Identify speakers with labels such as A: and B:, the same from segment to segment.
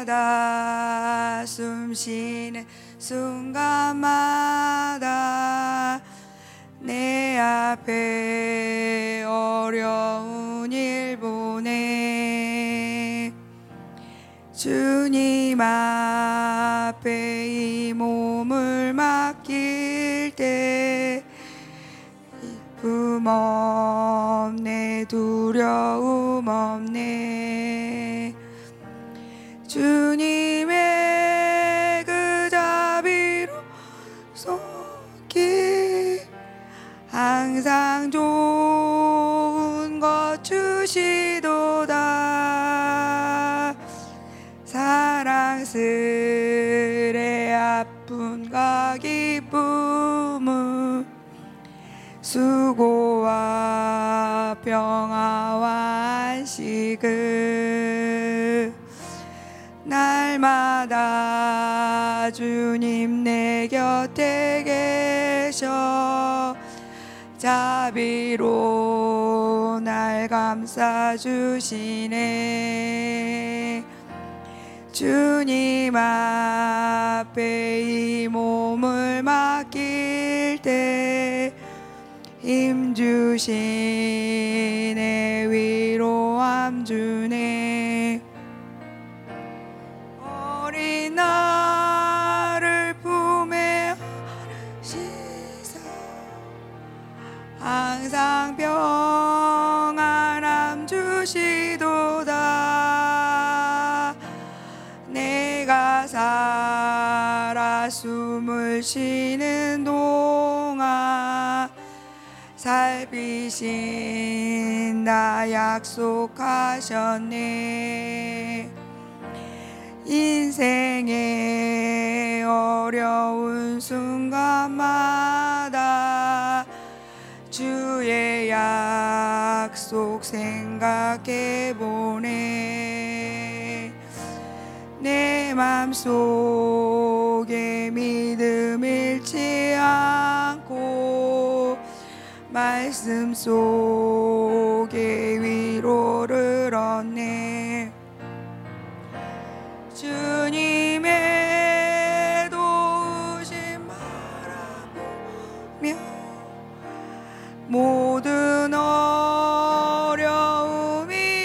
A: 날마다 숨 쉬는 순간마다 내 앞에 어려운 일 보내. 주님 앞에 이 몸을 맡길 때 기쁨 없네 두려움 없네 항상 좋은 것 주시도다. 사랑스레 아픔과 기쁨은 수고와 평화와 안식을 날마다 주님 내 곁에 계셔 자비로 날 감싸 주시네. 주님 앞에 이 몸을 맡길 때 힘 주시네 쉬는 동안 살피신다 약속하셨네. 인생의 어려운 순간마다 주의 약속 생각해 보네. 내 맘속에 믿음 않고 말씀 속에 위로를 얻네. 주님의 도우심 바라보며 모든 어려움이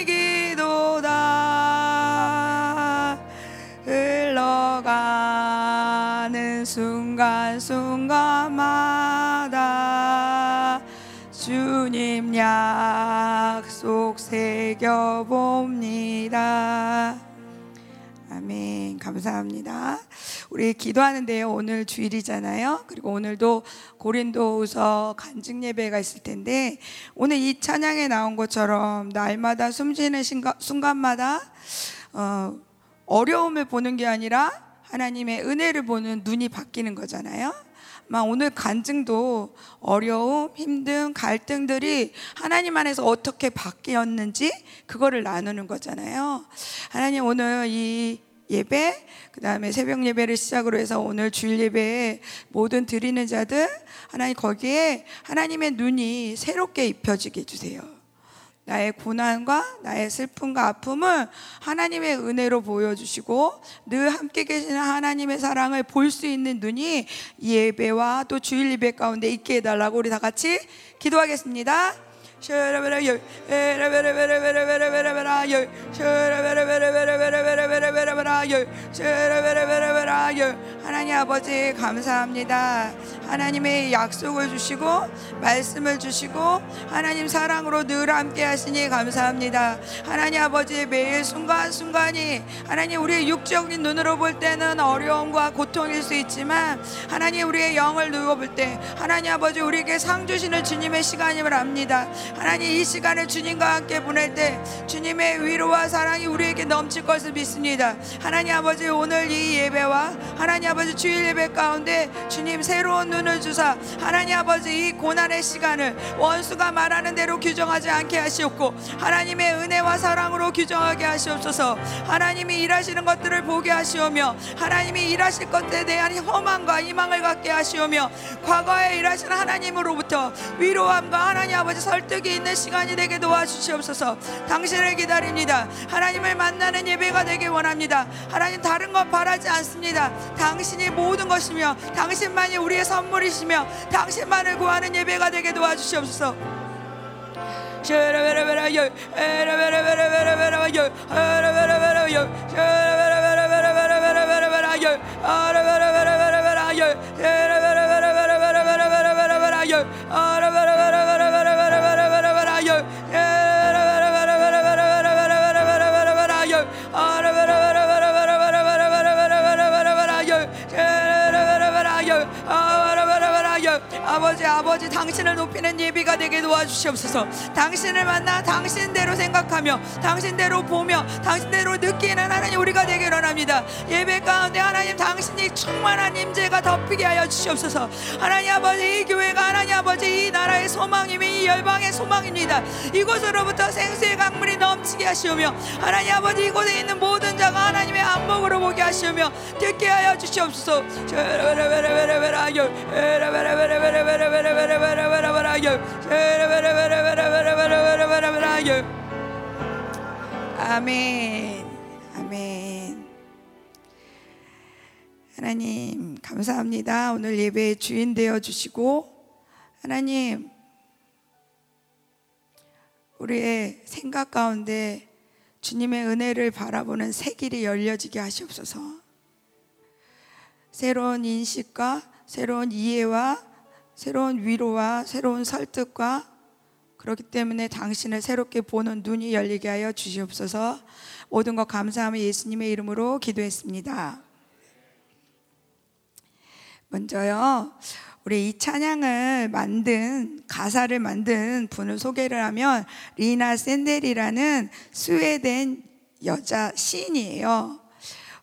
A: 기도다. 흘러가는 순간순간 주님 약속 새겨봅니다 아멘. 감사합니다. 우리 기도하는데요. 오늘 주일이잖아요. 그리고 오늘도 고린도후서 간증 예배가 있을 텐데 오늘 이 찬양에 나온 것처럼 날마다 숨쉬는 순간마다 어, 어려움을 보는 게 아니라 하나님의 은혜를 보는 눈이 바뀌는 거잖아요. 아마 오늘 간증도 어려움, 힘든 갈등들이 하나님 안에서 어떻게 바뀌었는지 그거를 나누는 거잖아요. 하나님 오늘 이 예배, 그 다음에 새벽 예배를 시작으로 해서 오늘 주일 예배에 모든 드리는 자들, 하나님 거기에 하나님의 눈이 새롭게 입혀지게 해주세요. 나의 고난과 나의 슬픔과 아픔을 하나님의 은혜로 보여주시고 늘 함께 계시는 하나님의 사랑을 볼 수 있는 눈이 예배와 또 주일 예배 가운데 있게 해달라고 우리 다 같이 기도하겠습니다. 하나님 아버지 감사합니다. 하나님의 약속을 주시고 말씀을 주시고 하나님 사랑으로 늘 함께 하시니 감사합니다. 하나님 아버지 매일 순간순간이 하나님 우리의 육적인 눈으로 볼 때는 어려움과 고통일 수 있지만 하나님 우리의 영을 누워 볼 때 하나님 아버지 우리에게 상 주시는 주님의 시간임을 압니다. 하나님 이 시간을 주님과 함께 보낼 때 주님의 위로와 사랑이 우리에게 넘칠 것을 믿습니다. 하나님 아버지 오늘 이 예배와 하나님 아버지 주일 예배 가운데 주님 새로운 눈을 주사 하나님 아버지 이 고난의 시간을 원수가 말하는 대로 규정하지 않게 하시옵고 하나님의 은혜와 사랑으로 규정하게 하시옵소서 하나님이 일하시는 것들을 보게 하시오며 하나님이 일하실 것에 대한 허망과 희망을 갖게 하시오며 과거에 일하신 하나님으로부터 위로함과 하나님 아버지 설득 이 있는 시간이 되게 도와주시옵소서. 당신을 기다립니다. 하나님을 만나는 예배가 되길 원합니다. 하나님 다른 것 바라지 않습니다. 당신이 모든 것이며 당신만이 우리의 선물이시며 당신만을 구하는 예배가 되게 도와주시옵소서 아버지 아버지 당신을 높이는 예비가 되게 도와주시옵소서. 당신을 만나 당신대로 생각하며 당신대로 보며 당신대로 느끼는 하나님 우리가 되길 원합니다. 예배 가운데 하나님 당신이 충만한 임재가 덮이게 하여 주시옵소서. 하나님 아버지 이 교회가 하나님 아버지 이 나라의 소망이며 이 열방의 소망입니다. 이곳으로부터 생수의 강물이 넘치게 하시오며 하나님 아버지 이곳에 있는 모든 자가 하나님의 안목으로 보게 하시오며 듣게 하여 주시옵소서 아멘. 아멘. 하나님 감사합니다. 오늘 예배의 주인 되어 주시고 하나님 우리의 생각 가운데 주님의 은혜를 바라보는 새 길이 열려지게 하시옵소서. 새로운 인식과 새로운 이해와 새로운 위로와 새로운 설득과 그렇기 때문에 당신을 새롭게 보는 눈이 열리게 하여 주시옵소서. 모든 것 감사하며 예수님의 이름으로 기도했습니다. 먼저요. 우리 이 찬양을 만든 가사를 만든 분을 소개를 하면 리나 샌델이라는 스웨덴 여자 시인이에요.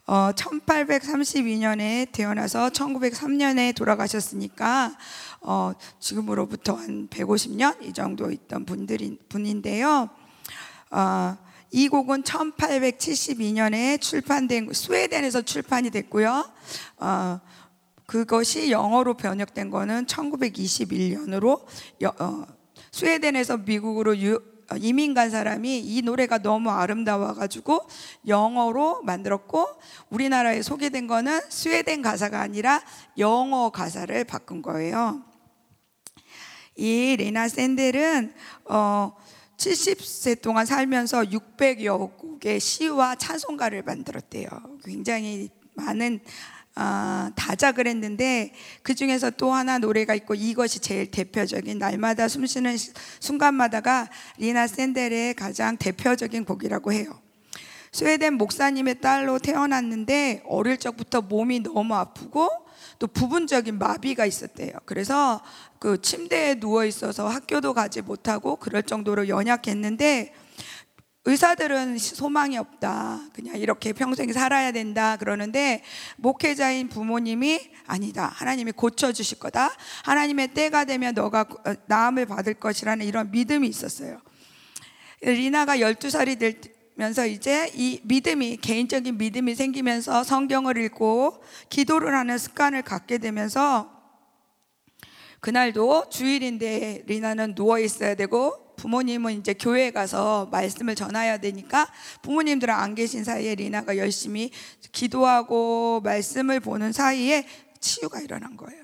A: 어, 1832년에 태어나서 1903년에 돌아가셨으니까 어, 지금으로부터 한 150년 이 정도 있던 분들인 분인데요. 어, 이 곡은 1872년에 출판된 스웨덴에서 출판이 됐고요. 어, 그것이 영어로 번역된 거는 1921년으로 어, 스웨덴에서 미국으로 유, 어, 이민 간 사람이 이 노래가 너무 아름다워 가지고 영어로 만들었고 우리나라에 소개된 거는 스웨덴 가사가 아니라 영어 가사를 바꾼 거예요. 이 레나 샌델은 어 70세 동안 살면서 600여 곡의 시와 찬송가를 만들었대요. 굉장히 많은 아, 다작을 했는데 그 중에서 또 하나 노래가 있고 이것이 제일 대표적인 날마다 숨쉬는 순간마다가 리나 샌델의 가장 대표적인 곡이라고 해요. 스웨덴 목사님의 딸로 태어났는데 어릴 적부터 몸이 너무 아프고 또 부분적인 마비가 있었대요. 그래서 그 침대에 누워 있어서 학교도 가지 못하고 그럴 정도로 연약했는데 의사들은 소망이 없다. 그냥 이렇게 평생 살아야 된다. 그러는데 목회자인 부모님이 아니다. 하나님이 고쳐 주실 거다. 하나님의 때가 되면 너가 나음을 받을 것이라는 이런 믿음이 있었어요. 리나가 12살이 되면서 이제 이 믿음이, 개인적인 믿음이 생기면서 성경을 읽고 기도를 하는 습관을 갖게 되면서 그날도 주일인데 리나는 누워 있어야 되고 부모님은 이제 교회에 가서 말씀을 전해야 되니까 부모님들은 안 계신 사이에 리나가 열심히 기도하고 말씀을 보는 사이에 치유가 일어난 거예요.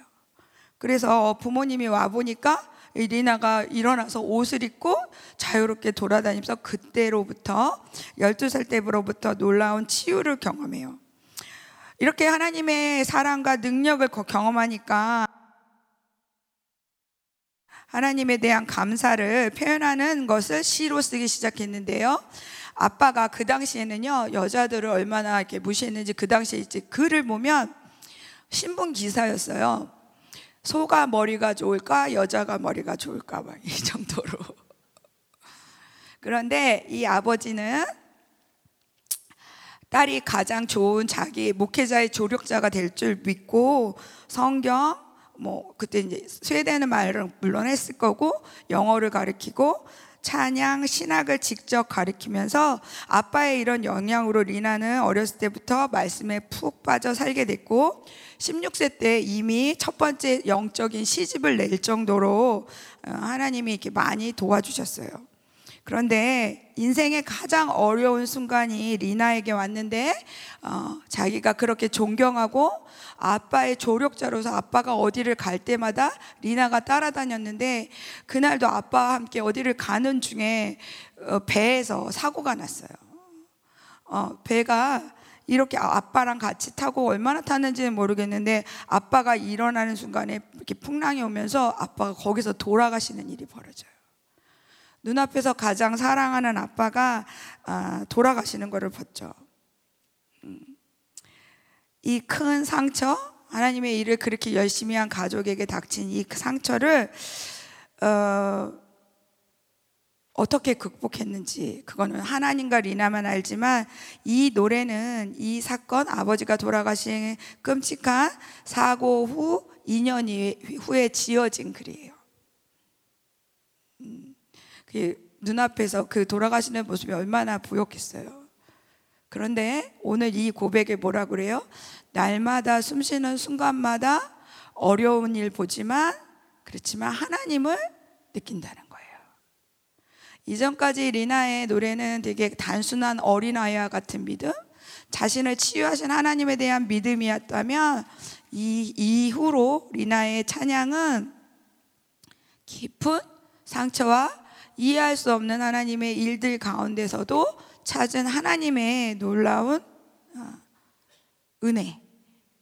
A: 그래서 부모님이 와 보니까 리나가 일어나서 옷을 입고 자유롭게 돌아다니면서 그때로부터 12살 때부터 놀라운 치유를 경험해요. 이렇게 하나님의 사랑과 능력을 경험하니까 하나님에 대한 감사를 표현하는 것을 시로 쓰기 시작했는데요. 아빠가 그 당시에는요, 여자들을 얼마나 이렇게 무시했는지 그 당시에 이제 글을 보면 신문 기사였어요. 소가 머리가 좋을까, 여자가 머리가 좋을까, 막 이 정도로. 그런데 이 아버지는 딸이 가장 좋은 자기 목회자의 조력자가 될 줄 믿고 성경, 뭐 그때 이제 스웨덴은 말을 물론 했을 거고 영어를 가르치고 찬양 신학을 직접 가르치면서 아빠의 이런 영향으로 리나는 어렸을 때부터 말씀에 푹 빠져 살게 됐고 16세 때 이미 첫 번째 영적인 시집을 낼 정도로 어, 하나님이 이렇게 많이 도와주셨어요. 그런데 인생의 가장 어려운 순간이 리나에게 왔는데 어, 자기가 그렇게 존경하고 아빠의 조력자로서 아빠가 어디를 갈 때마다 리나가 따라다녔는데 그날도 아빠와 함께 어디를 가는 중에 어, 배에서 사고가 났어요. 어, 배가 이렇게 아빠랑 같이 타고 얼마나 탔는지는 모르겠는데 아빠가 일어나는 순간에 이렇게 풍랑이 오면서 아빠가 거기서 돌아가시는 일이 벌어져요. 눈앞에서 가장 사랑하는 아빠가 아, 돌아가시는 것을 봤죠. 음. 이큰 상처, 하나님의 일을 그렇게 열심히 한 가족에게 닥친 이 상처를 어, 어떻게 극복했는지 그거는 하나님과 리나만 알지만 이 노래는 이 사건 아버지가 돌아가신 끔찍한 사고 후 2년 후에 지어진 글이에요. 그 눈앞에서 그 돌아가시는 모습이 얼마나 부욕했어요. 그런데 오늘 이 고백에 뭐라 그래요? 날마다 숨 쉬는 순간마다 어려운 일 보지만 그렇지만 하나님을 느낀다는 거예요. 이전까지 리나의 노래는 되게 단순한 어린아이와 같은 믿음, 자신을 치유하신 하나님에 대한 믿음이었다면 이 이후로 리나의 찬양은 깊은 상처와 이해할 수 없는 하나님의 일들 가운데서도 찾은 하나님의 놀라운 어, 은혜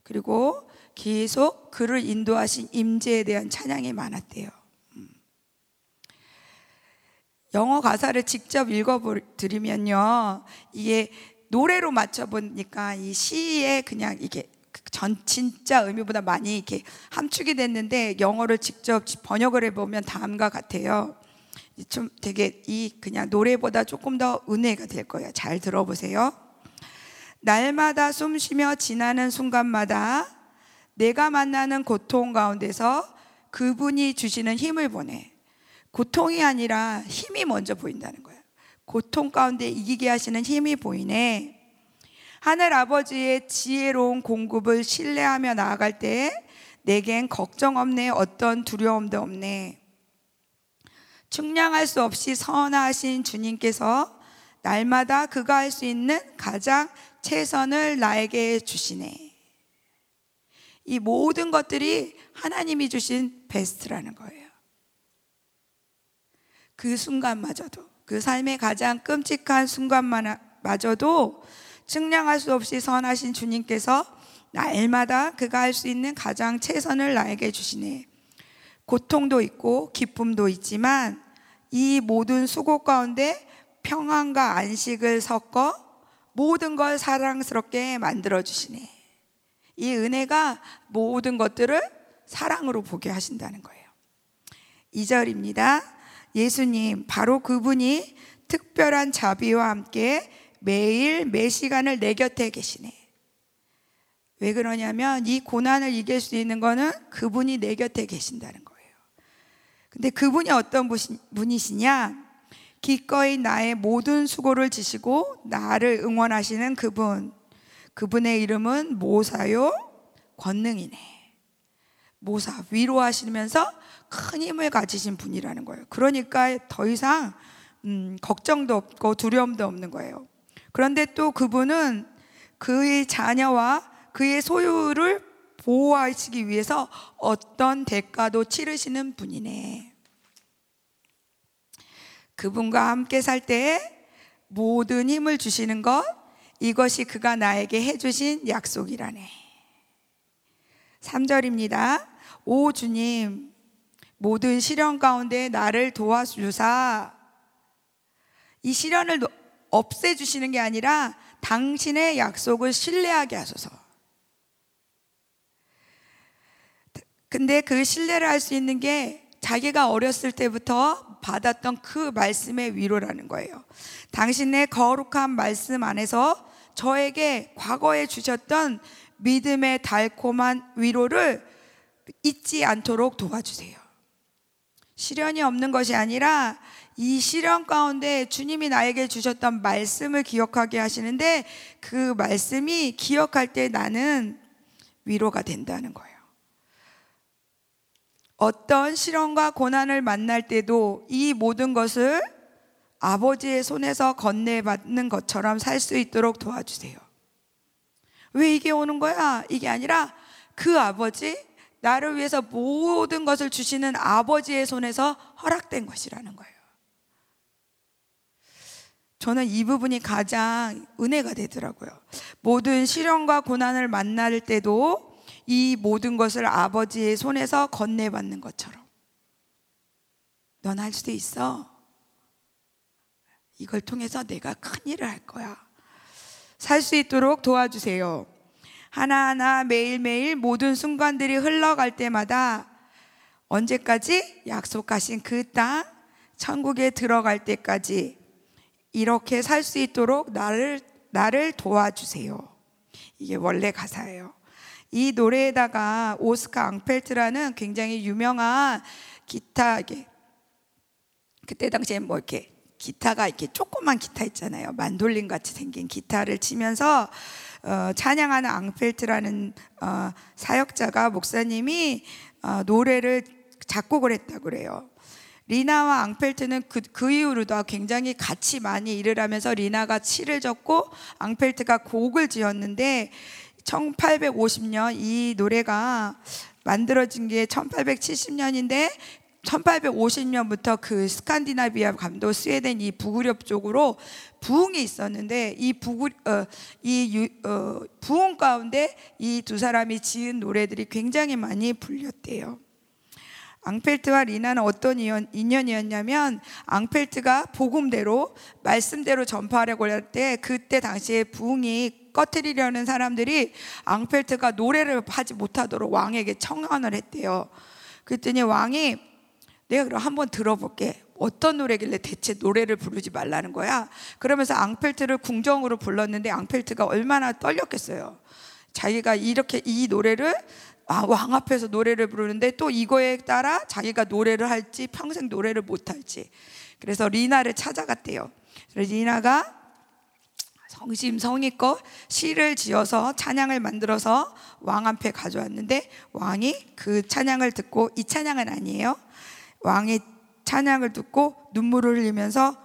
A: 그리고 계속 그를 인도하신 임재에 대한 찬양이 많았대요. 음. 영어 가사를 직접 읽어드리면요, 이게 노래로 맞춰보니까 이 시에 그냥 이게 전 진짜 의미보다 많이 이렇게 함축이 됐는데 영어를 직접 번역을 해보면 다음과 같아요. 좀 되게 이 그냥 노래보다 조금 더 은혜가 될 거예요. 잘 들어보세요. 날마다 숨 쉬며 지나는 순간마다 내가 만나는 고통 가운데서 그분이 주시는 힘을 보내. 고통이 아니라 힘이 먼저 보인다는 거예요. 고통 가운데 이기게 하시는 힘이 보이네. 하늘 아버지의 지혜로운 공급을 신뢰하며 나아갈 때 내겐 걱정 없네, 어떤 두려움도 없네. 측량할 수 없이 선하신 주님께서 날마다 그가 할 수 있는 가장 최선을 나에게 주시네. 이 모든 것들이 하나님이 주신 베스트라는 거예요. 그 순간마저도, 그 삶의 가장 끔찍한 순간마저도 측량할 수 없이 선하신 주님께서 날마다 그가 할 수 있는 가장 최선을 나에게 주시네. 고통도 있고 기쁨도 있지만 이 모든 수고 가운데 평안과 안식을 섞어 모든 걸 사랑스럽게 만들어 주시네. 이 은혜가 모든 것들을 사랑으로 보게 하신다는 거예요. 2절입니다. 예수님, 바로 그분이 특별한 자비와 함께 매일 매 시간을 내 곁에 계시네. 왜 그러냐면 이 고난을 이길 수 있는 거는 그분이 내 곁에 계신다는 거예요. 근데 그분이 어떤 분이시냐? 기꺼이 나의 모든 수고를 지시고 나를 응원하시는 그분. 그분의 이름은 모사요 권능이네. 모사 위로하시면서 큰 힘을 가지신 분이라는 거예요. 그러니까 더 이상 음, 걱정도 없고 두려움도 없는 거예요. 그런데 또 그분은 그의 자녀와 그의 소유를 보호하시기 위해서 어떤 대가도 치르시는 분이네. 그분과 함께 살때 모든 힘을 주시는 것, 이것이 그가 나에게 해주신 약속이라네. 3절입니다. 오 주님, 모든 시련 가운데 나를 도와주사, 이 시련을 없애주시는 게 아니라 당신의 약속을 신뢰하게 하소서. 근데 그 신뢰를 할 수 있는 게 자기가 어렸을 때부터 받았던 그 말씀의 위로라는 거예요. 당신의 거룩한 말씀 안에서 저에게 과거에 주셨던 믿음의 달콤한 위로를 잊지 않도록 도와주세요. 시련이 없는 것이 아니라 이 시련 가운데 주님이 나에게 주셨던 말씀을 기억하게 하시는데 그 말씀이 기억할 때 나는 위로가 된다는 거예요. 어떤 시련과 고난을 만날 때도 이 모든 것을 아버지의 손에서 건네받는 것처럼 살 수 있도록 도와주세요. 왜 이게 오는 거야? 이게 아니라 그 아버지, 나를 위해서 모든 것을 주시는 아버지의 손에서 허락된 것이라는 거예요. 저는 이 부분이 가장 은혜가 되더라고요. 모든 시련과 고난을 만날 때도 이 모든 것을 아버지의 손에서 건네받는 것처럼. 넌 할 수도 있어. 이걸 통해서 내가 큰 일을 할 거야. 살 수 있도록 도와주세요. 하나하나 매일매일 모든 순간들이 흘러갈 때마다 언제까지 약속하신 그 땅, 천국에 들어갈 때까지 이렇게 살 수 있도록 나를, 나를 도와주세요. 이게 원래 가사예요. 이 노래에다가 오스카 앙펠트라는 굉장히 유명한 기타, 그때 당시에 뭐 이렇게 기타가 이렇게 조그만 기타 있잖아요. 만돌린 같이 생긴 기타를 치면서 어, 찬양하는 앙펠트라는 어, 사역자가 목사님이 어, 노래를 작곡을 했다고 그래요. 리나와 앙펠트는 그, 그 이후로도 굉장히 같이 많이 일을 하면서 리나가 시를 적고 앙펠트가 곡을 지었는데 1850년 이 노래가 만들어진 게 1870년인데 1850년부터 그 스칸디나비아 감도 스웨덴 이 북유럽 쪽으로 부흥이 있었는데 이 북, 어, 이 유, 어, 부흥 가운데 이 두 사람이 지은 노래들이 굉장히 많이 불렸대요. 앙펠트와 리나는 어떤 인연이었냐면 앙펠트가 복음대로 말씀대로 전파하려고 할 때 그때 당시에 부흥이 꺼트리려는 사람들이 앙펠트가 노래를 하지 못하도록 왕에게 청원을 했대요. 그랬더니 왕이 내가 그럼 한번 들어볼게. 어떤 노래길래 대체 노래를 부르지 말라는 거야? 그러면서 앙펠트를 궁정으로 불렀는데 앙펠트가 얼마나 떨렸겠어요. 자기가 이렇게 이 노래를 아, 왕 앞에서 노래를 부르는데 또 이거에 따라 자기가 노래를 할지 평생 노래를 못 할지. 그래서 리나를 찾아갔대요. 리나가 성심성의껏 시를 지어서 찬양을 만들어서 왕 앞에 가져왔는데 왕이 그 찬양을 듣고 이 찬양은 아니에요. 왕이 찬양을 듣고 눈물을 흘리면서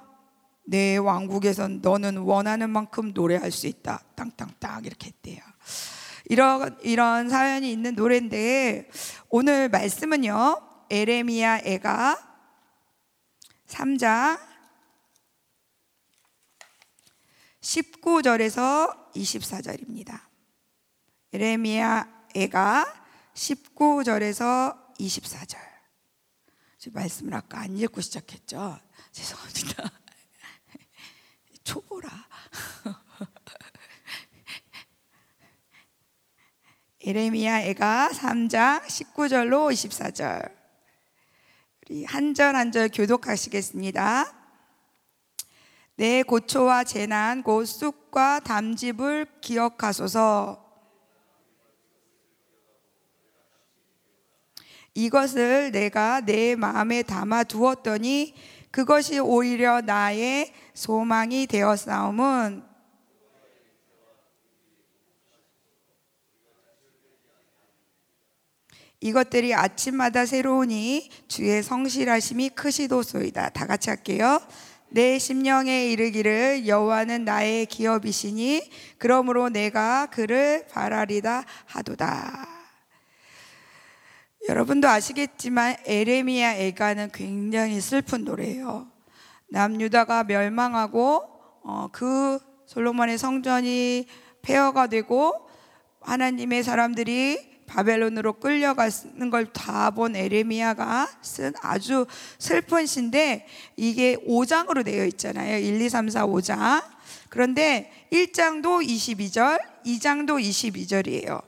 A: 내 왕국에선 너는 원하는 만큼 노래할 수 있다. 땅땅땅 이렇게 했대요. 이런 이런 사연이 있는 노래인데 오늘 말씀은요. 에레미야 애가 3장 19절에서 24절입니다. 에레미야 애가 19절에서 24절. 말씀을 아까 안 읽고 시작했죠. 죄송합니다. 초보라. 에레미야 애가 3장 19절로 24절. 우리 한 절 한 절 교독하시겠습니다. 내 고초와 재난 곧 쑥과 담즙을 기억하소서. 이것을 내가 내 마음에 담아 두었더니 그것이 오히려 나의 소망이 되었사옴은 이것들이 아침마다 새로우니 주의 성실하심이 크시도소이다. 다 같이 할게요. 내 심령에 이르기를 여호와는 나의 기업이시니 그러므로 내가 그를 바라리다 하도다. 여러분도 아시겠지만 에레미야 애가는 굉장히 슬픈 노래예요. 남유다가 멸망하고 어, 그 솔로몬의 성전이 폐허가 되고 하나님의 사람들이 바벨론으로 끌려가는 걸 다 본 에레미야가 쓴 아주 슬픈 시인데 이게 5장으로 되어 있잖아요. 1, 2, 3, 4, 5장. 그런데 1장도 22절, 2장도 22절이에요.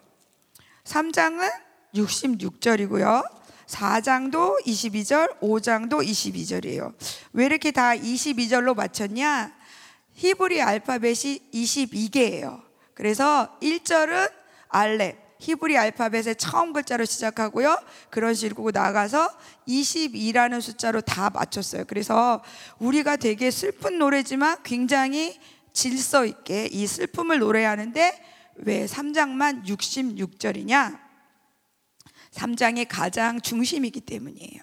A: 3장은 66절이고요. 4장도 22절, 5장도 22절이에요. 왜 이렇게 다 22절로 맞췄냐? 히브리 알파벳이 22개예요. 그래서 1절은 알렙, 히브리 알파벳의 처음 글자로 시작하고요. 그런 식으로 나가서 22라는 숫자로 다 맞췄어요. 그래서 우리가 되게 슬픈 노래지만 굉장히 질서 있게 이 슬픔을 노래하는데 왜 3장만 66절이냐? 3장이 가장 중심이기 때문이에요.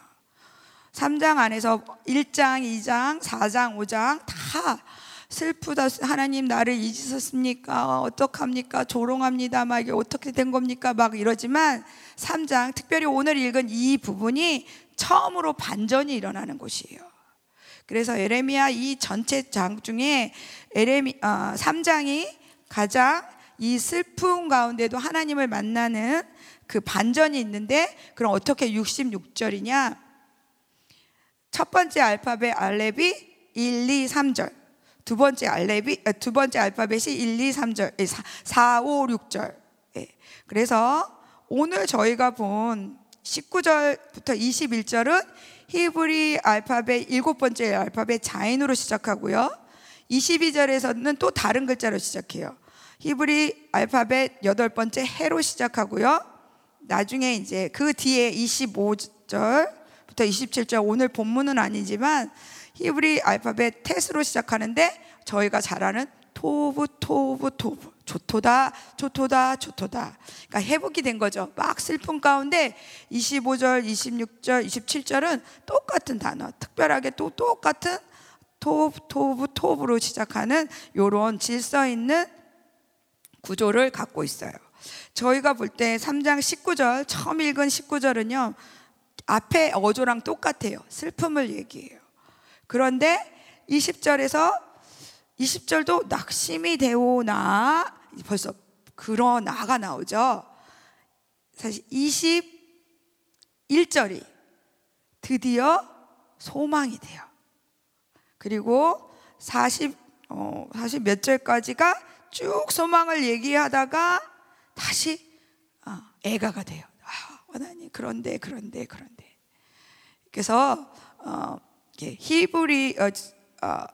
A: 3장 안에서 1장, 2장, 4장, 5장 다 슬프다. 하나님 나를 잊으셨습니까? 어떡합니까? 조롱합니다. 막 이게 어떻게 된 겁니까? 막 이러지만 3장 특별히 오늘 읽은 이 부분이 처음으로 반전이 일어나는 곳이에요. 그래서 에레미야 이 전체 장 중에 에레미 어, 3장이 가장 이 슬픔 가운데도 하나님을 만나는 그 반전이 있는데 그럼 어떻게 66절이냐? 첫 번째 알파벳 알렙이 1, 2, 3절. 두 번째 알렙이 두 번째 알파벳이 1, 2, 3절, 4, 4 5, 6절. 예. 그래서 오늘 저희가 본 19절부터 21절은 히브리 알파벳 일곱 번째 알파벳 자인으로 시작하고요. 22절에서는 또 다른 글자로 시작해요. 히브리 알파벳 여덟 번째 해로 시작하고요. 나중에 이제 그 뒤에 25절부터 27절 오늘 본문은 아니지만 히브리 알파벳 텟으로 시작하는데 저희가 잘 아는 토브 토브 토브 조토다 조토다 조토다 그러니까 회복이 된 거죠 막 슬픔 가운데 25절 26절 27절은 똑같은 단어 특별하게 또 똑같은 토브 토브 토브로 시작하는 요런 질서 있는 구조를 갖고 있어요. 저희가 볼 때 3장 19절 처음 읽은 19절은요. 앞에 어조랑 똑같아요. 슬픔을 얘기해요. 그런데 20절에서 20절도 낙심이 되오나 벌써 그러나가 나오죠. 사실 21절이 드디어 소망이 돼요. 그리고 40, 어, 40몇 절까지가 쭉 소망을 얘기하다가 다시 어, 애가가 돼요. 아, 하나님 그런데 그런데 그런데. 그래서 어, 히브리 어, 어,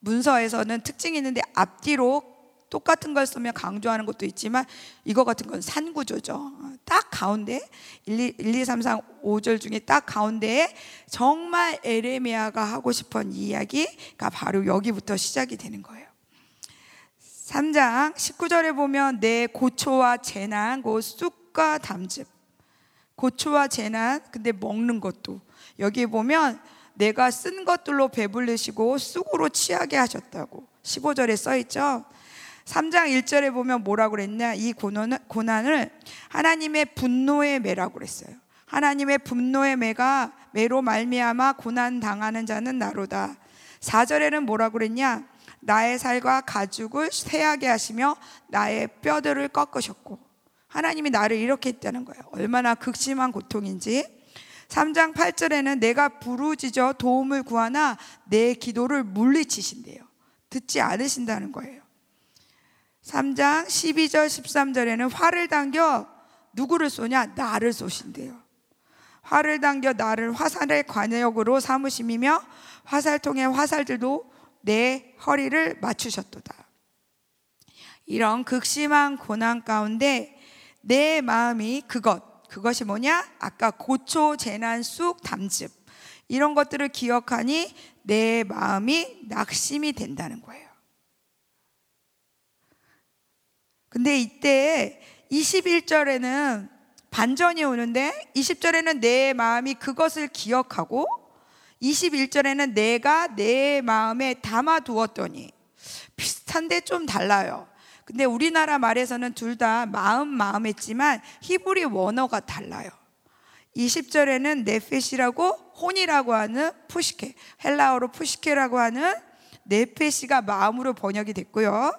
A: 문서에서는 특징이 있는데 앞뒤로 똑같은 걸 쓰면 강조하는 것도 있지만 이거 같은 건 산구조죠. 어, 딱 가운데 1, 2, 1, 2 3, 4, 5절 중에 딱 가운데에 정말 에레미야가 하고 싶은 이야기가 바로 여기부터 시작이 되는 거예요. 3장 19절에 보면 내 고초와 재난, 그 쑥과 담즙. 고초와 재난, 근데 먹는 것도. 여기 보면 내가 쓴 것들로 배불리시고 쑥으로 취하게 하셨다고. 15절에 써 있죠. 3장 1절에 보면 뭐라고 그랬냐? 이 고난을 하나님의 분노의 매라고 그랬어요. 하나님의 분노의 매가 매로 말미암아 고난 당하는 자는 나로다. 4절에는 뭐라고 그랬냐? 나의 살과 가죽을 쇠하게 하시며 나의 뼈들을 꺾으셨고 하나님이 나를 이렇게 했다는 거예요. 얼마나 극심한 고통인지. 3장 8절에는 내가 부르짖어 도움을 구하나 내 기도를 물리치신대요. 듣지 않으신다는 거예요. 3장 12절 13절에는 화를 당겨 누구를 쏘냐? 나를 쏘신대요. 화를 당겨 나를 화살의 관역으로 삼으심이며 화살통의 화살들도 내 허리를 맞추셨도다. 이런 극심한 고난 가운데 내 마음이 그것, 그것이 뭐냐? 아까 고초, 재난, 쑥, 담즙. 이런 것들을 기억하니 내 마음이 낙심이 된다는 거예요. 근데 이때 21절에는 반전이 오는데 20절에는 내 마음이 그것을 기억하고 21절에는 내가 내 마음에 담아 두었더니 비슷한데 좀 달라요. 근데 우리나라 말에서는 둘 다 마음 마음했지만 히브리 원어가 달라요. 20절에는 네페시라고 혼이라고 하는 푸시케, 헬라어로 푸시케라고 하는 네페시가 마음으로 번역이 됐고요.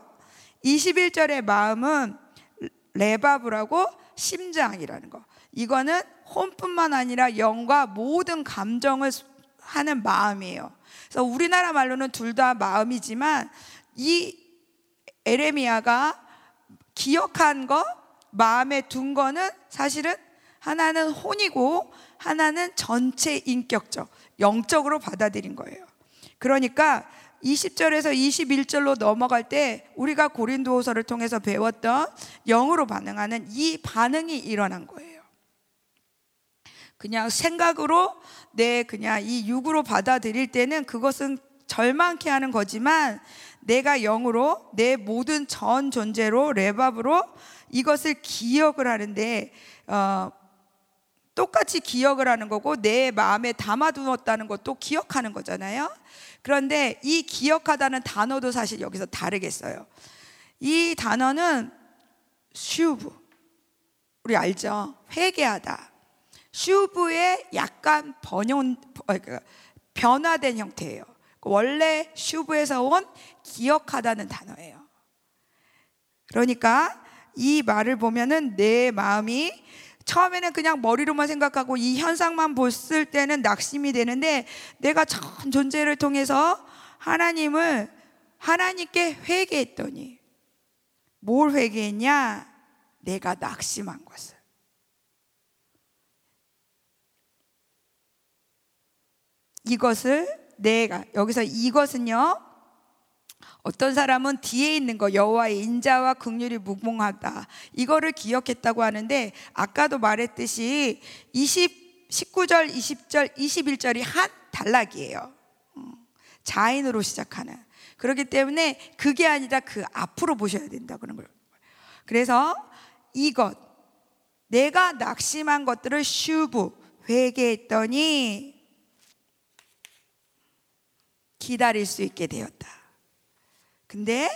A: 21절의 마음은 레바브라고 심장이라는 거. 이거는 혼뿐만 아니라 영과 모든 감정을 하는 마음이에요. 그래서 우리나라 말로는 둘 다 마음이지만 이 에레미야가 기억한 거, 마음에 둔 거는 사실은 하나는 혼이고 하나는 전체 인격적, 영적으로 받아들인 거예요. 그러니까 20절에서 21절로 넘어갈 때 우리가 고린도후서를 통해서 배웠던 영으로 반응하는 이 반응이 일어난 거예요. 그냥 생각으로 내 그냥 이 육으로 받아들일 때는 그것은 절망케 하는 거지만 내가 영으로 내 모든 전 존재로 레밥으로 이것을 기억을 하는데 어, 똑같이 기억을 하는 거고 내 마음에 담아두었다는 것도 기억하는 거잖아요. 그런데 이 기억하다는 단어도 사실 여기서 다르겠어요. 이 단어는 슈브 우리 알죠? 회개하다. 슈브의 약간 번영 어, 그 변화된 형태예요. 원래 슈브에서 온 기억하다는 단어예요. 그러니까 이 말을 보면은 내 마음이 처음에는 그냥 머리로만 생각하고 이 현상만 봤을 때는 낙심이 되는데 내가 전 존재를 통해서 하나님을 하나님께 회개했더니 뭘 회개했냐? 내가 낙심한 것을. 이것을 내가 여기서 이것은요 어떤 사람은 뒤에 있는 거 여호와의 인자와 긍휼이 무궁하다 이거를 기억했다고 하는데 아까도 말했듯이 20 19절, 20절, 21절이 한 단락이에요. 음, 자인으로 시작하는. 그렇기 때문에 그게 아니라 그 앞으로 보셔야 된다 그런 걸. 그래서 이것 내가 낙심한 것들을 슈브 회개했더니 기다릴 수 있게 되었다. 근데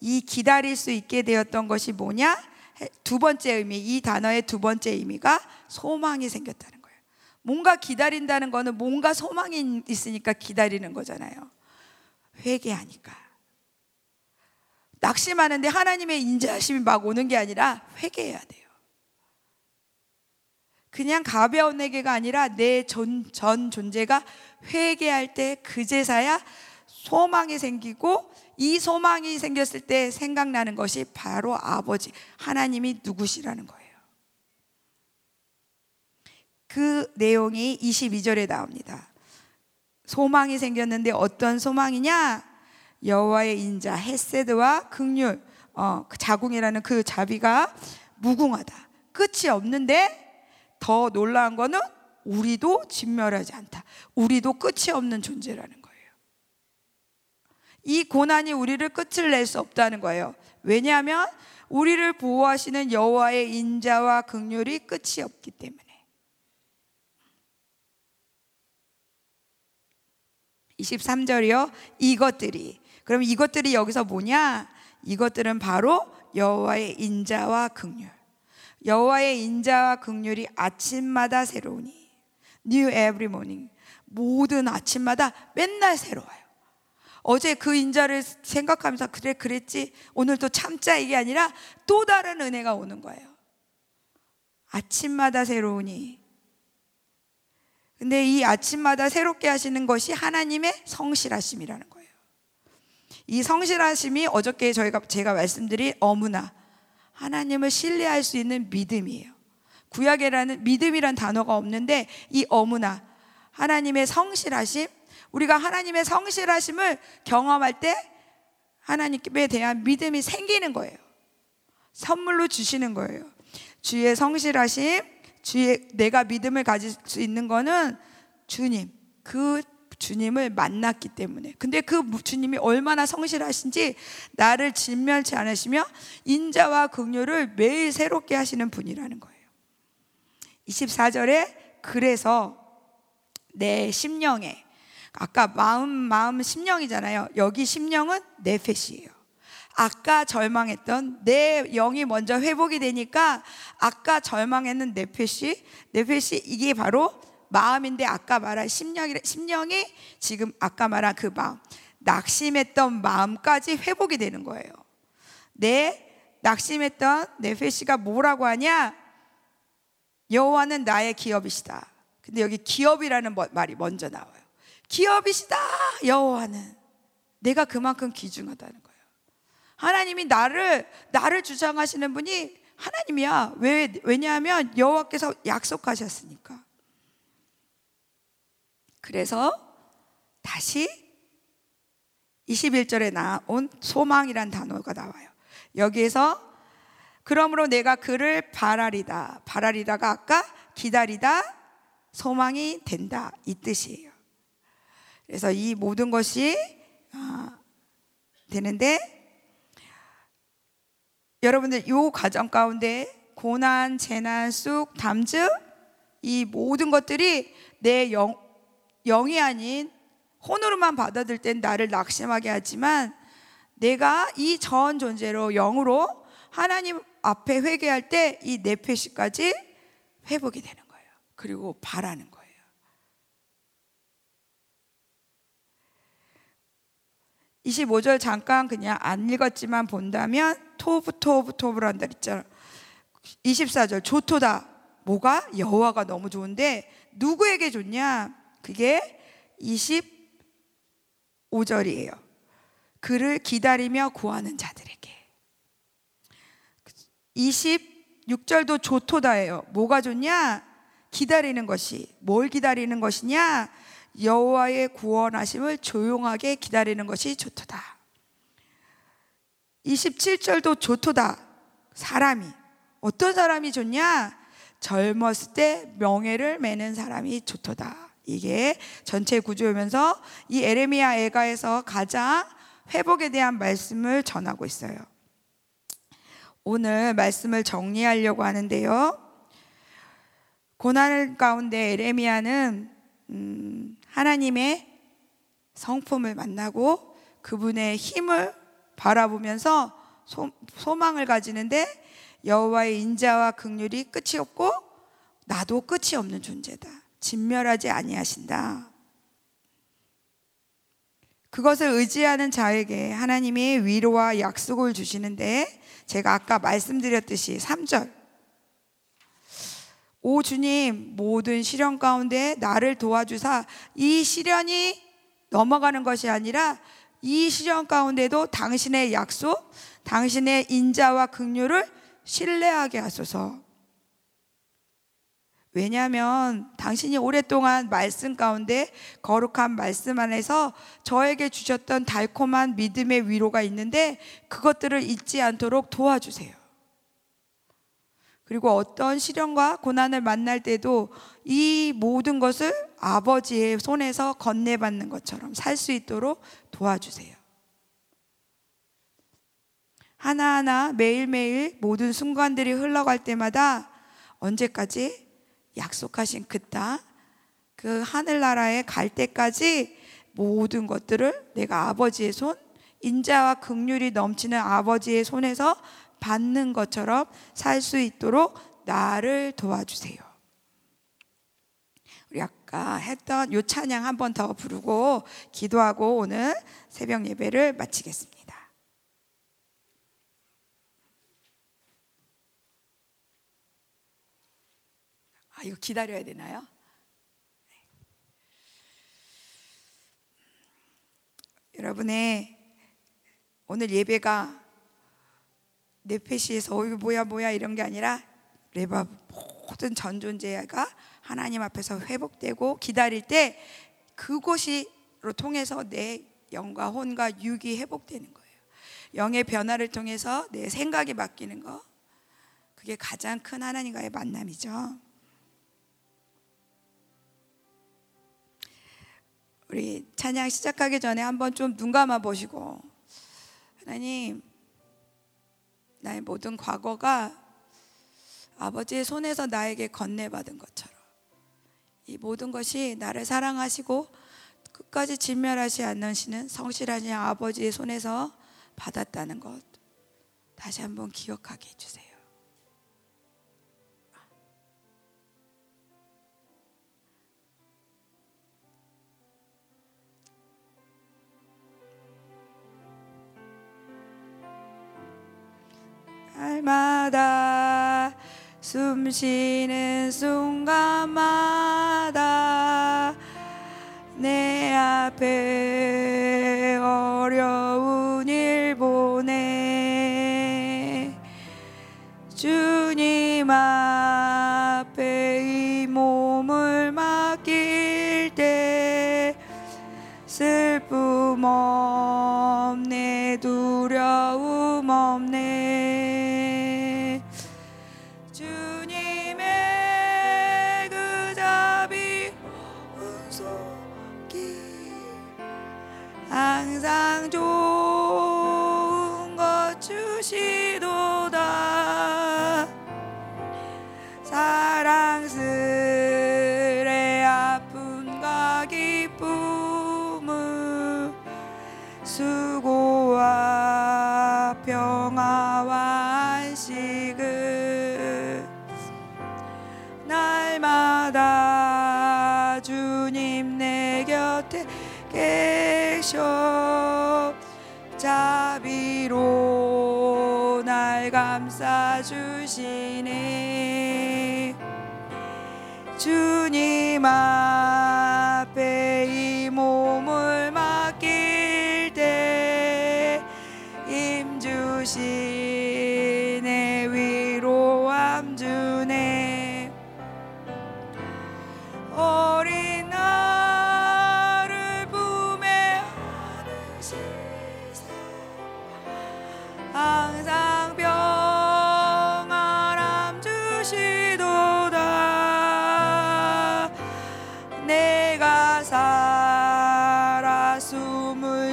A: 이 기다릴 수 있게 되었던 것이 뭐냐? 두 번째 의미, 이 단어의 두 번째 의미가 소망이 생겼다는 거예요. 뭔가 기다린다는 거는 뭔가 소망이 있으니까 기다리는 거잖아요. 회개하니까. 낙심하는데 하나님의 인자하심이 막 오는 게 아니라 회개해야 돼요. 그냥 가벼운 회개가 아니라 내전전 존재가 회개할 때 그제서야 소망이 생기고 이 소망이 생겼을 때 생각나는 것이 바로 아버지 하나님이 누구시라는 거예요. 그 내용이 22절에 나옵니다. 소망이 생겼는데 어떤 소망이냐? 여호와의 인자 헤세드와 극률 어, 그 자궁이라는 그 자비가 무궁하다. 끝이 없는데 더 놀라운 거는 우리도 진멸하지 않다. 우리도 끝이 없는 존재라는 거예요. 이 고난이 우리를 끝을 낼 수 없다는 거예요. 왜냐하면 우리를 보호하시는 여호와의 인자와 긍휼이 끝이 없기 때문에. 23절이요. 이것들이. 그럼 이것들이 여기서 뭐냐? 이것들은 바로 여호와의 인자와 긍휼. 여호와의 인자와 긍휼이 아침마다 새로우니. New every morning. 모든 아침마다 맨날 새로워요. 어제 그 인자를 생각하면서 그래 그랬지 오늘도 참자 이게 아니라 또 다른 은혜가 오는 거예요. 아침마다 새로우니. 근데 이 아침마다 새롭게 하시는 것이 하나님의 성실하심이라는 거예요. 이 성실하심이 어저께 저희가 제가 말씀드린 어무나 하나님을 신뢰할 수 있는 믿음이에요. 구약에라는 믿음이란 단어가 없는데 이 어무나 하나님의 성실하심 우리가 하나님의 성실하심을 경험할 때 하나님에 대한 믿음이 생기는 거예요. 선물로 주시는 거예요. 주의 성실하심, 주의 내가 믿음을 가질 수 있는 거는 주님, 그 주님을 만났기 때문에. 근데 그 주님이 얼마나 성실하신지 나를 진멸치 않으시며 인자와 긍휼을 매일 새롭게 하시는 분이라는 거예요. 24절에 그래서 내 심령에 아까 마음 마음 심령이잖아요. 여기 심령은 네페시예요. 아까 절망했던 내 영이 먼저 회복이 되니까 아까 절망했는 네페시 네페시 이게 바로 마음인데 아까 말한 심령이 심령이 지금 아까 말한 그 마음 낙심했던 마음까지 회복이 되는 거예요. 내 낙심했던 네페시가 뭐라고 하냐? 여호와는 나의 기업이시다. 근데 여기 기업이라는 말이 먼저 나와요. 기업이시다 여호와는 내가 그만큼 귀중하다는 거예요. 하나님이 나를 나를 주장하시는 분이 하나님이야. 왜 왜냐하면 여호와께서 약속하셨으니까. 그래서 다시 21절에 나온 소망이란 단어가 나와요. 여기에서 그러므로 내가 그를 바라리다. 바라리다가 아까 기다리다 소망이 된다 이 뜻이에요. 그래서 이 모든 것이 아, 되는데 여러분들 요 과정 가운데 고난, 재난, 쑥, 담즙 이 모든 것들이 내 영, 영이 아닌 혼으로만 받아들일 땐 나를 낙심하게 하지만 내가 이 전 존재로 영으로 하나님 앞에 회개할 때이 네페시까지 회복이 되는 거예요. 그리고 바라는 거예요. 25절 잠깐 그냥 안 읽었지만 본다면 토브 토브 토브란다 있잖아. 24절 조토다. 뭐가 여호와가 너무 좋은데 누구에게 좋냐? 그게 25절이에요. 그를 기다리며 구하는 자들에게. 26절도 조토다예요. 뭐가 좋냐? 기다리는 것이. 뭘 기다리는 것이냐? 여호와의 구원하심을 조용하게 기다리는 것이 좋도다. 27절도 좋도다. 사람이. 어떤 사람이 좋냐? 젊었을 때 명예를 매는 사람이 좋도다. 이게 전체 구조면서 이 에레미야 애가에서 가장 회복에 대한 말씀을 전하고 있어요. 오늘 말씀을 정리하려고 하는데요. 고난 가운데 에레미야는 음, 하나님의 성품을 만나고 그분의 힘을 바라보면서 소, 소망을 가지는데 여호와의 인자와 극률이 끝이 없고 나도 끝이 없는 존재다. 진멸하지 아니하신다. 그것을 의지하는 자에게 하나님이 위로와 약속을 주시는데 제가 아까 말씀드렸듯이 3절 오 주님 모든 시련 가운데 나를 도와주사 이 시련이 넘어가는 것이 아니라 이 시련 가운데도 당신의 약속, 당신의 인자와 긍휼을 신뢰하게 하소서. 왜냐하면 당신이 오랫동안 말씀 가운데 거룩한 말씀 안에서 저에게 주셨던 달콤한 믿음의 위로가 있는데 그것들을 잊지 않도록 도와주세요. 그리고 어떤 시련과 고난을 만날 때도 이 모든 것을 아버지의 손에서 건네받는 것처럼 살 수 있도록 도와주세요. 하나하나 매일매일 모든 순간들이 흘러갈 때마다 언제까지 약속하신 그 땅, 그 하늘나라에 갈 때까지 모든 것들을 내가 아버지의 손, 인자와 극률이 넘치는 아버지의 손에서 받는 것처럼 살 수 있도록 나를 도와주세요. 우리 아까 했던 요 찬양 한 번 더 부르고 기도하고 오늘 새벽 예배를 마치겠습니다. 아, 이거 기다려야 되나요? 여러분의 오늘 예배가 네페시에서 어 이거 뭐야 뭐야 이런 게 아니라 레바 모든 전 존재가 하나님 앞에서 회복되고 기다릴 때 그곳이로 통해서 내 영과 혼과 육이 회복되는 거예요. 영의 변화를 통해서 내 생각이 바뀌는 거. 그게 가장 큰 하나님과의 만남이죠. 우리 찬양 시작하기 전에 한번 좀 눈 감아 보시고 하나님 나의 모든 과거가 아버지의 손에서 나에게 건네받은 것처럼 이 모든 것이 나를 사랑하시고 끝까지 진멸하지 않으시는 성실하신 아버지의 손에서 받았다는 것 다시 한번 기억하게 해주세요. 날마다 숨 쉬는 순간마다 내 앞에 어려운 일 보내. 주님 앞에 이 몸을 맡길 때 슬픔 없네 두려움 없네. 주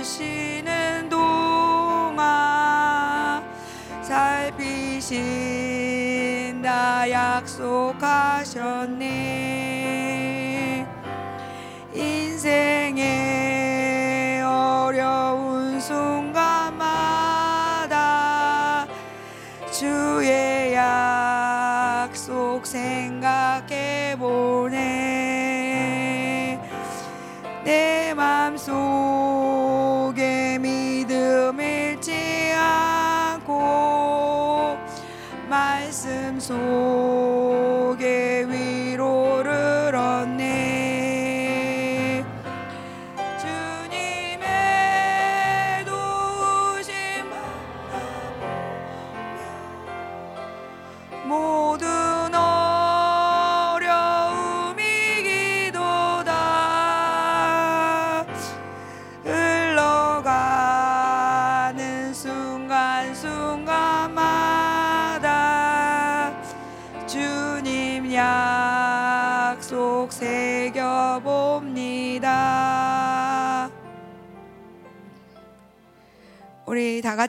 A: 쉬는 동안 살피신다 약속하셨네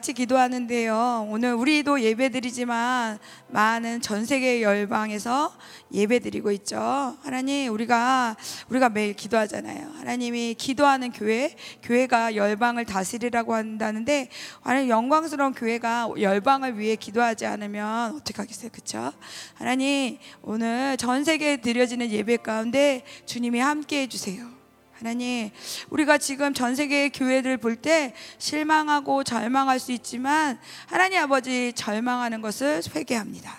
A: 같이 기도하는데요. 오늘 우리도 예배드리지만 많은 전 세계 열방에서 예배드리고 있죠. 하나님, 우리가 우리가 매일 기도하잖아요. 하나님이 기도하는 교회, 교회가 열방을 다스리라고 한다는데 하나님 영광스러운 교회가 열방을 위해 기도하지 않으면 어떻게 하겠어요? 그렇죠? 하나님, 오늘 전 세계에 드려지는 예배 가운데 주님이 함께 해 주세요. 하나님, 우리가 지금 전 세계의 교회들 볼 때 실망하고 절망할 수 있지만 하나님 아버지 절망하는 것을 회개합니다.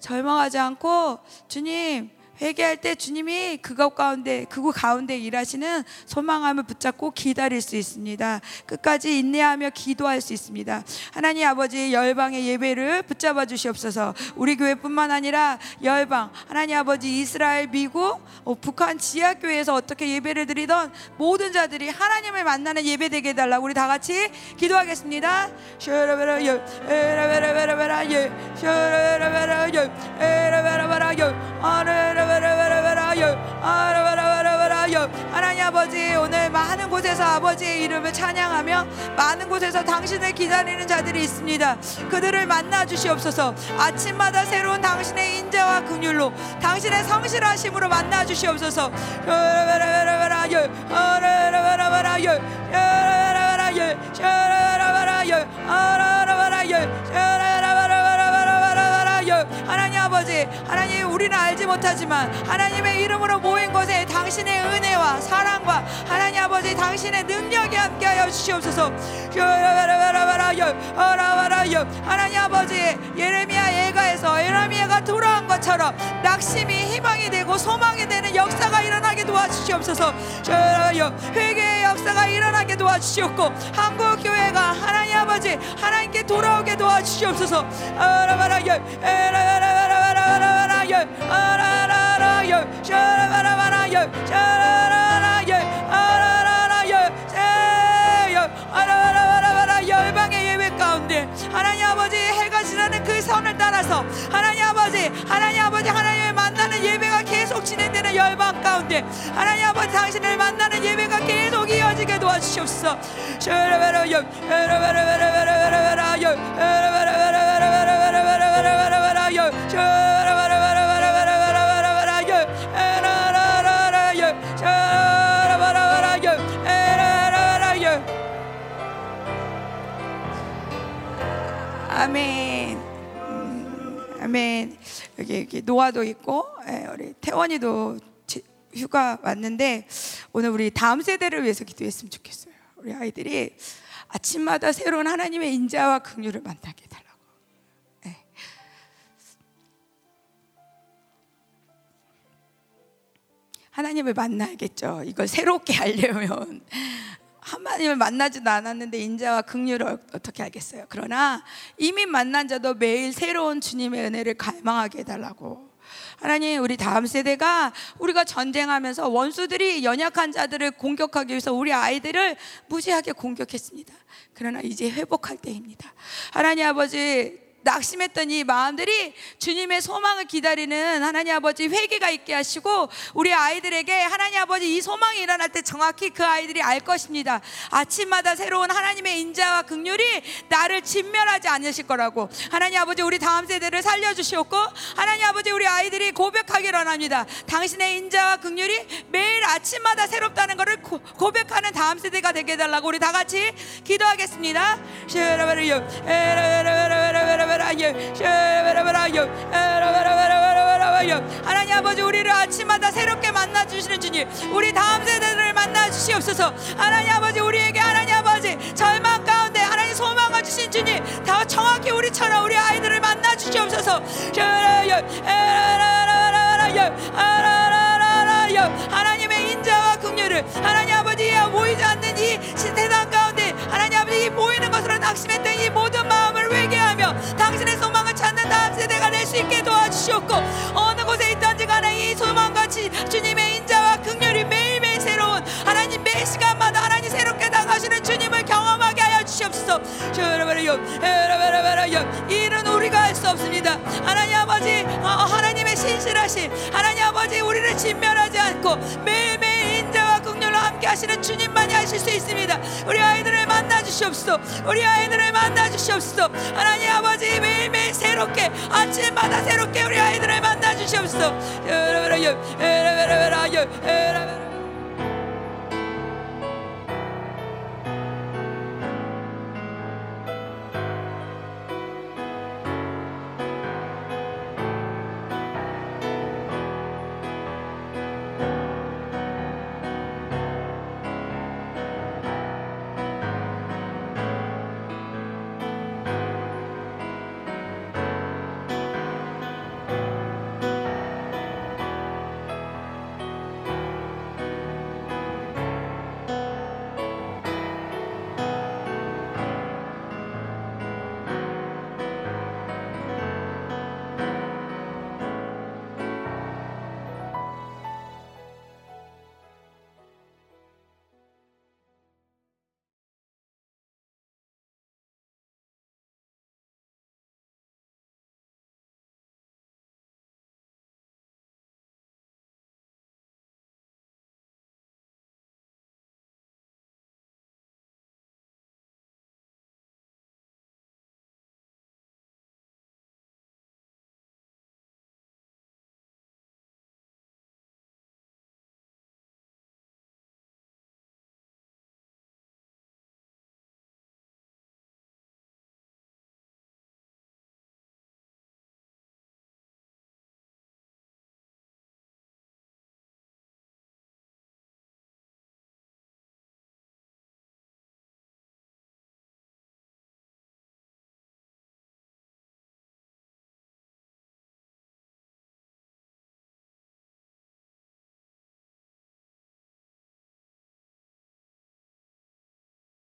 A: 절망하지 않고 주님 회개할 때 주님이 그것 가운데 그곳 가운데 일하시는 소망함을 붙잡고 기다릴 수 있습니다. 끝까지 인내하며 기도할 수 있습니다. 하나님 아버지 열방의 예배를 붙잡아 주시옵소서. 우리 교회뿐만 아니라 열방 하나님 아버지 이스라엘 미국 어, 북한 지하 교회에서 어떻게 예배를 드리던 모든 자들이 하나님을 만나는 예배 되게 해달라. 우리 다 같이 기도하겠습니다. 하나님 아버지 오늘 많은 곳에서 아버지의 이름을 찬양하며 많은 곳에서 당신을 기다리는 자들이 있습니다 그들을 만나 주시옵소서 아침마다 새로운 당신의 인자와 긍휼로 당신의 성실하심으로 만나 주시옵소서 못하지만 하나님의 이름으로 모인 곳에 당신의 은혜와 사랑과 하나님 아버지 당신의 능력이 함께하여 주시옵소서 하나님 아버지 예레미야 예가에서 예레미야가 돌아온 것처럼 낙심이 희망이 되고 소망이 되는 역사가 일어나게 도와주시옵소서 회개의 역사가 일어나게 도와주시옵고 한국 교회가 하나님 아버지 하나님께 돌아오게 도와주시옵소서 예배 가운데 하나님 아버지 해가 지나는 그 선을 따라서 하나님 아버지 하나님 아버지 하나님을 만나는 예배가 계속 진행되는 열방 가운데 하나님 아버지 당신을 만나는 예배가 계속 이어지게 도와주시옵소서 아멘. 여기, 여기 노아도 있고 예, 우리 태원이도 지- 휴가 왔는데 오늘 우리 다음 세대를 위해서 기도했으면 좋겠어요. 우리 아이들이 아침마다 새로운 하나님의 인자와 긍휼을 만나게 해달라고. 네. 하나님을 만나야겠죠. 이걸 새롭게 하려면 하나님을 만나지도 않았는데 인자와 긍휼을 어떻게 하겠어요? 그러나 이미 만난 자도 매일 새로운 주님의 은혜를 갈망하게 해달라고. 하나님 우리 다음 세대가 우리가 전쟁하면서 원수들이 연약한 자들을 공격하기 위해서 우리 아이들을 무지하게 공격했습니다. 그러나 이제 회복할 때입니다. 하나님 아버지 낙심했던 이 마음들이 주님의 소망을 기다리는 하나님 아버지 회개가 있게 하시고 우리 아이들에게 하나님 아버지 이 소망이 일어날 때 정확히 그 아이들이 알 것입니다. 아침마다 새로운 하나님의 인자와 극률이 나를 진멸하지 않으실 거라고 하나님 아버지 우리 다음 세대를 살려주시옵고 하나님 아버지 우리 아이들이 고백하기 원합니다. 당신의 인자와 극률이 매일 아침마다 새롭다는 것을 고백하는 다음 세대가 되게 해달라고 우리 다 같이 기도하겠습니다. 하나님 아버지 우리를 아침마다 새롭게 만나 주시는 주님 우리 다음 세대들을 만나 주시옵소서. 하나님 아버지 우리에게 하나님 아버지 절망 가운데 하나님 소망을 주신 주님 더 정확히 우리처럼 우리 아이들을 만나 주시옵소서. 하나님의 인자와 긍휼을 하나님 아버지 보이지 않는 이 세상 가운데 하나님 아버지 보이는 것으로 낙심했던 이 모든 마음을 당신의 소망을 찾는 다음 세대가 될 수 있게 도와주시옵고 어느 곳에 있든지 간에 이 소망과 지, 주님의 인자와 긍휼이 매일매일 새로운 하나님 매 시간마다 하나님 새롭게 당하시는 주님을 경험하게 하여 주시옵소서. 일은 우리가 할 수 없습니다. 하나님 아버지 어, 하나님의 신실하신 하나님 아버지 우리를 진멸하지 않고 매일매일 인자와 함께 하시는 주님만이 하실 수 있습니다 우리 아이들을 만나 주시옵소서 우리 아이들을 만나 주시옵소서 하나님 아버지 매일매일 새롭게 아침마다 새롭게 우리 아이들을 만나 주시옵소서